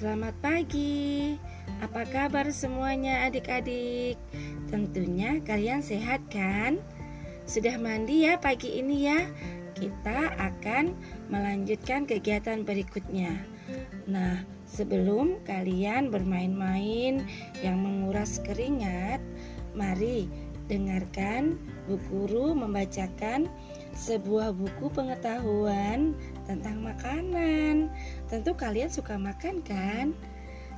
Selamat pagi. Apa kabar semuanya adik-adik? Tentunya kalian sehat kan? Sudah mandi ya pagi ini ya? Kita akan melanjutkan kegiatan berikutnya. Nah, sebelum kalian bermain-main yang menguras keringat, mari dengarkan Bu Guru membacakan sebuah buku pengetahuan tentang makanan. Tentu kalian suka makan kan?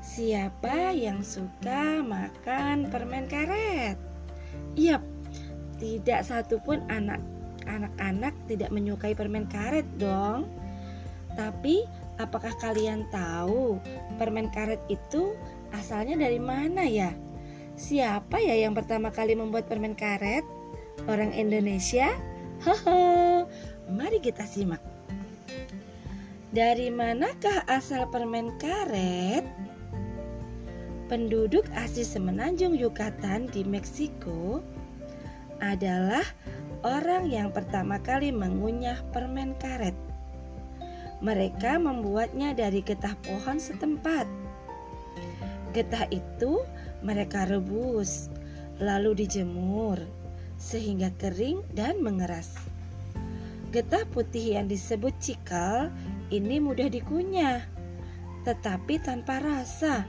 Siapa yang suka makan permen karet? Yap, tidak satupun anak anak-anak tidak menyukai permen karet dong. Tapi apakah kalian tahu permen karet itu asalnya dari mana ya? Siapa ya yang pertama kali membuat permen karet? Orang Indonesia? Haha, mari kita simak. Dari manakah asal permen karet? Penduduk asli semenanjung Yucatan di Meksiko adalah orang yang pertama kali mengunyah permen karet. Mereka membuatnya dari getah pohon setempat. Getah itu mereka rebus, lalu dijemur sehingga kering dan mengeras. Getah putih yang disebut cikal ini mudah dikunyah, tetapi tanpa rasa.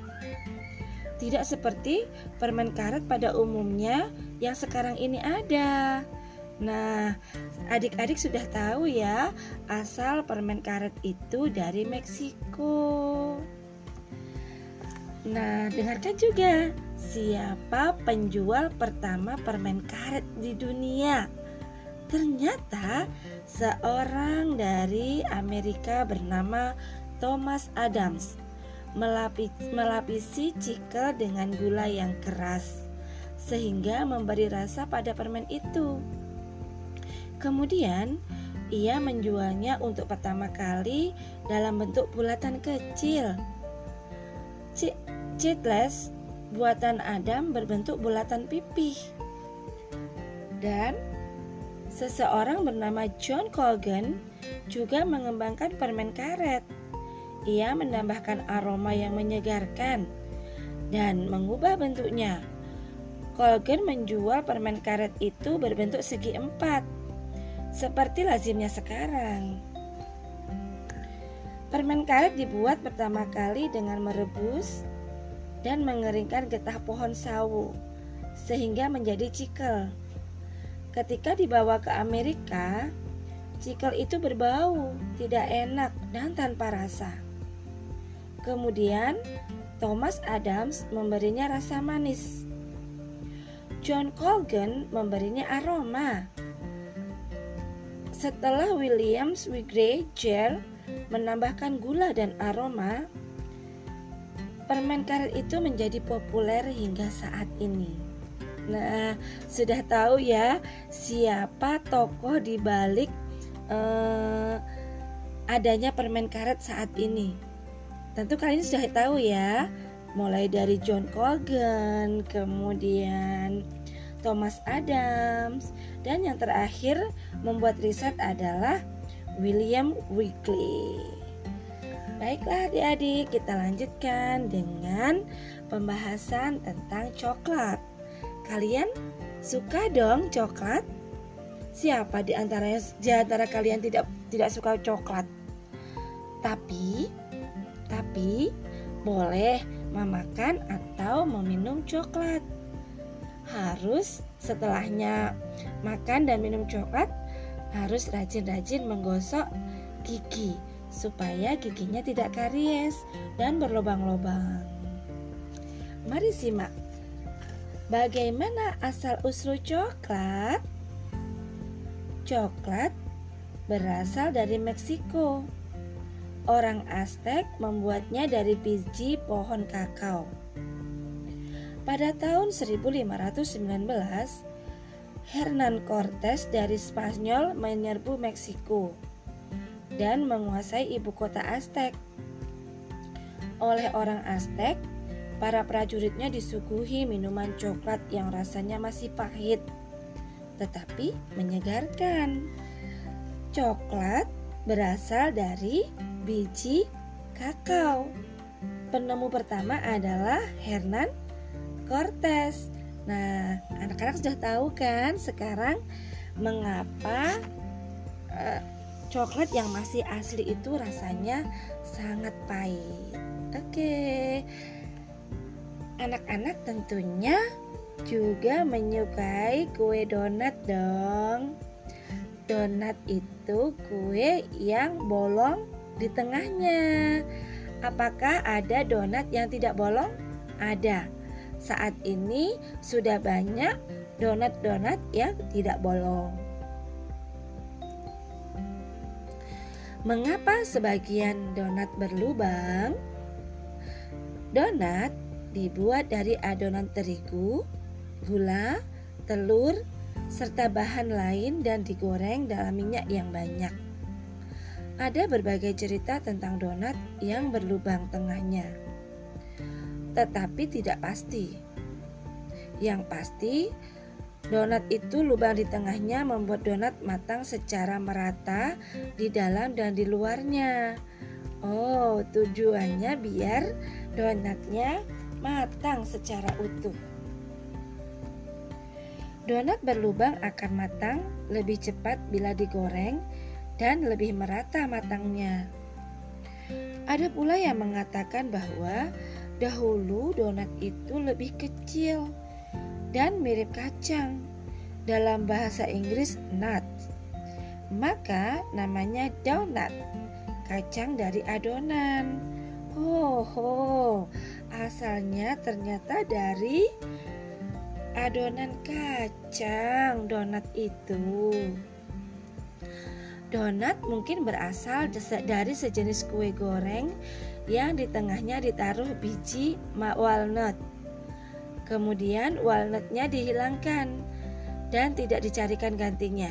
Tidak seperti permen karet pada umumnya yang sekarang ini ada. Nah, adik-adik sudah tahu ya, asal permen karet itu dari Meksiko. Nah, dengarkan juga siapa penjual pertama permen karet di dunia. Ternyata seorang dari Amerika bernama Thomas Adams melapisi, melapisi cikel dengan gula yang keras sehingga memberi rasa pada permen itu. Kemudian ia menjualnya untuk pertama kali dalam bentuk bulatan kecil. Cheatless buatan Adam berbentuk bulatan pipih. Dan seseorang bernama John Colgan juga mengembangkan permen karet. Ia menambahkan aroma yang menyegarkan dan mengubah bentuknya. Colgan menjual permen karet itu berbentuk segi empat, seperti lazimnya sekarang. Permen karet dibuat pertama kali dengan merebus dan mengeringkan getah pohon sawo sehingga menjadi cikel. Ketika dibawa ke Amerika, cikel itu berbau, tidak enak dan tanpa rasa. Kemudian, Thomas Adams memberinya rasa manis. John Colgan memberinya aroma. Setelah Williams Wrigley Gel menambahkan gula dan aroma, permen karet itu menjadi populer hingga saat ini. Nah, sudah tahu ya siapa tokoh di balik uh, adanya permen karet saat ini. Tentu kalian sudah tahu ya, mulai dari John Colgan, kemudian Thomas Adams, dan yang terakhir membuat riset adalah William Wrigley. Baiklah adik-adik, kita lanjutkan dengan pembahasan tentang coklat. Kalian suka dong coklat? Siapa di antara di antara kalian tidak tidak suka coklat? Tapi tapi boleh memakan atau meminum coklat. Harus setelahnya makan dan minum coklat harus rajin-rajin menggosok gigi supaya giginya tidak karies dan berlubang-lubang. Mari simak. Bagaimana asal-usul coklat? Coklat berasal dari Meksiko. Orang Aztec membuatnya dari biji pohon kakao. Pada tahun 1519, Hernan Cortes dari Spanyol menyerbu Meksiko dan menguasai ibu kota Aztec. Oleh orang Aztec, para prajuritnya disuguhi minuman coklat yang rasanya masih pahit, tetapi menyegarkan. Coklat berasal dari biji kakao. penemu pertama adalah Hernan Cortes. Nah, anak-anak sudah tahu kan sekarang mengapa uh, coklat yang masih asli itu rasanya sangat pahit. Oke. Anak-anak tentunya juga menyukai kue donat dong. Donat itu kue yang bolong di tengahnya. Apakah ada donat yang tidak bolong? Ada. Saat ini sudah banyak donat-donat yang tidak bolong. Mengapa sebagian donat berlubang? Donat dibuat dari adonan terigu, gula, telur, serta bahan lain dan digoreng dalam minyak yang banyak. Ada berbagai cerita tentang donat yang berlubang tengahnya, tetapi tidak pasti. Yang pasti, donat itu lubang di tengahnya membuat donat matang secara merata di dalam dan di luarnya. Oh, tujuannya biar donatnya matang secara utuh. Donat berlubang akan matang lebih cepat bila digoreng dan lebih merata matangnya. Ada pula yang mengatakan bahwa dahulu donat itu lebih kecil dan mirip kacang. Dalam bahasa Inggris nut. Maka namanya donut, kacang dari adonan. Oh, oh, asalnya ternyata dari adonan kacang donat itu. Donat mungkin berasal dari sejenis kue goreng yang di tengahnya ditaruh biji walnut. Kemudian walnutnya dihilangkan dan tidak dicarikan gantinya.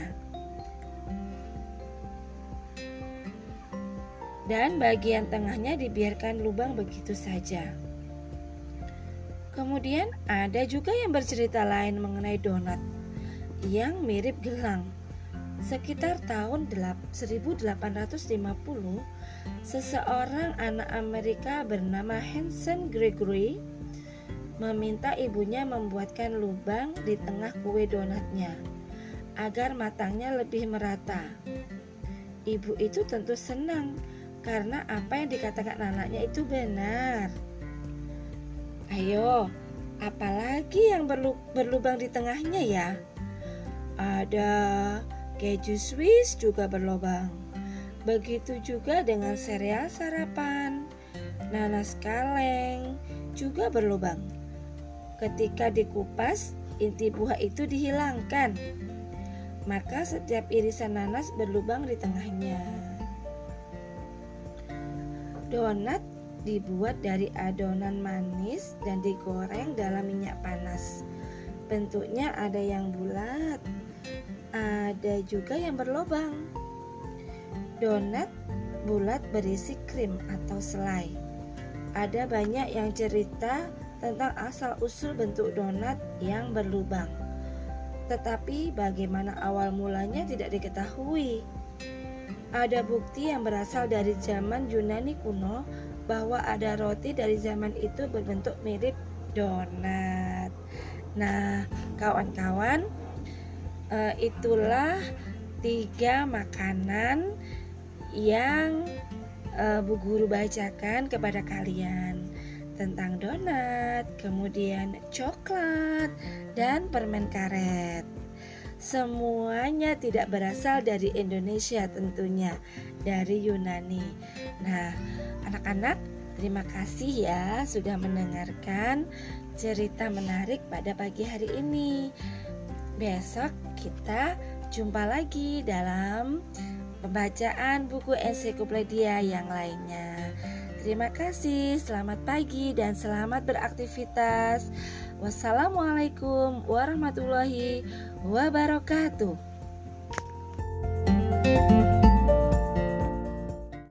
Dan bagian tengahnya dibiarkan lubang begitu saja. Kemudian ada juga yang bercerita lain mengenai donat yang mirip gelang. Sekitar tahun 1850, seseorang anak Amerika bernama Hanson Gregory meminta ibunya membuatkan lubang di tengah kue donatnya agar matangnya lebih merata. Ibu itu tentu senang karena apa yang dikatakan anaknya itu benar. Ayo, apalagi yang berlubang di tengahnya ya? Ada Keju Swiss juga berlubang. Begitu juga dengan sereal sarapan. Nanas kaleng juga berlubang. Ketika dikupas, inti buah itu dihilangkan. Maka setiap irisan nanas berlubang di tengahnya. Donat dibuat dari adonan manis dan digoreng dalam minyak panas. Bentuknya ada yang bulat, ada juga yang berlobang. Donat bulat berisi krim atau selai. Ada banyak yang cerita tentang asal-usul bentuk donat yang berlubang. Tetapi bagaimana awal mulanya tidak diketahui. Ada bukti yang berasal dari zaman Yunani kuno bahwa ada roti dari zaman itu berbentuk mirip donat. Nah, kawan-kawan, uh, itulah tiga makanan yang uh, Bu Guru bacakan kepada kalian tentang donat, kemudian coklat, dan permen karet. Semuanya tidak berasal dari Indonesia tentunya, dari Yunani. Nah, anak-anak, terima kasih ya sudah mendengarkan cerita menarik pada pagi hari ini. Besok kita jumpa lagi dalam pembacaan buku ensiklopedia yang lainnya. Terima kasih, selamat pagi dan selamat beraktivitas. Wassalamualaikum warahmatullahi wabarakatuh wabarakatuh.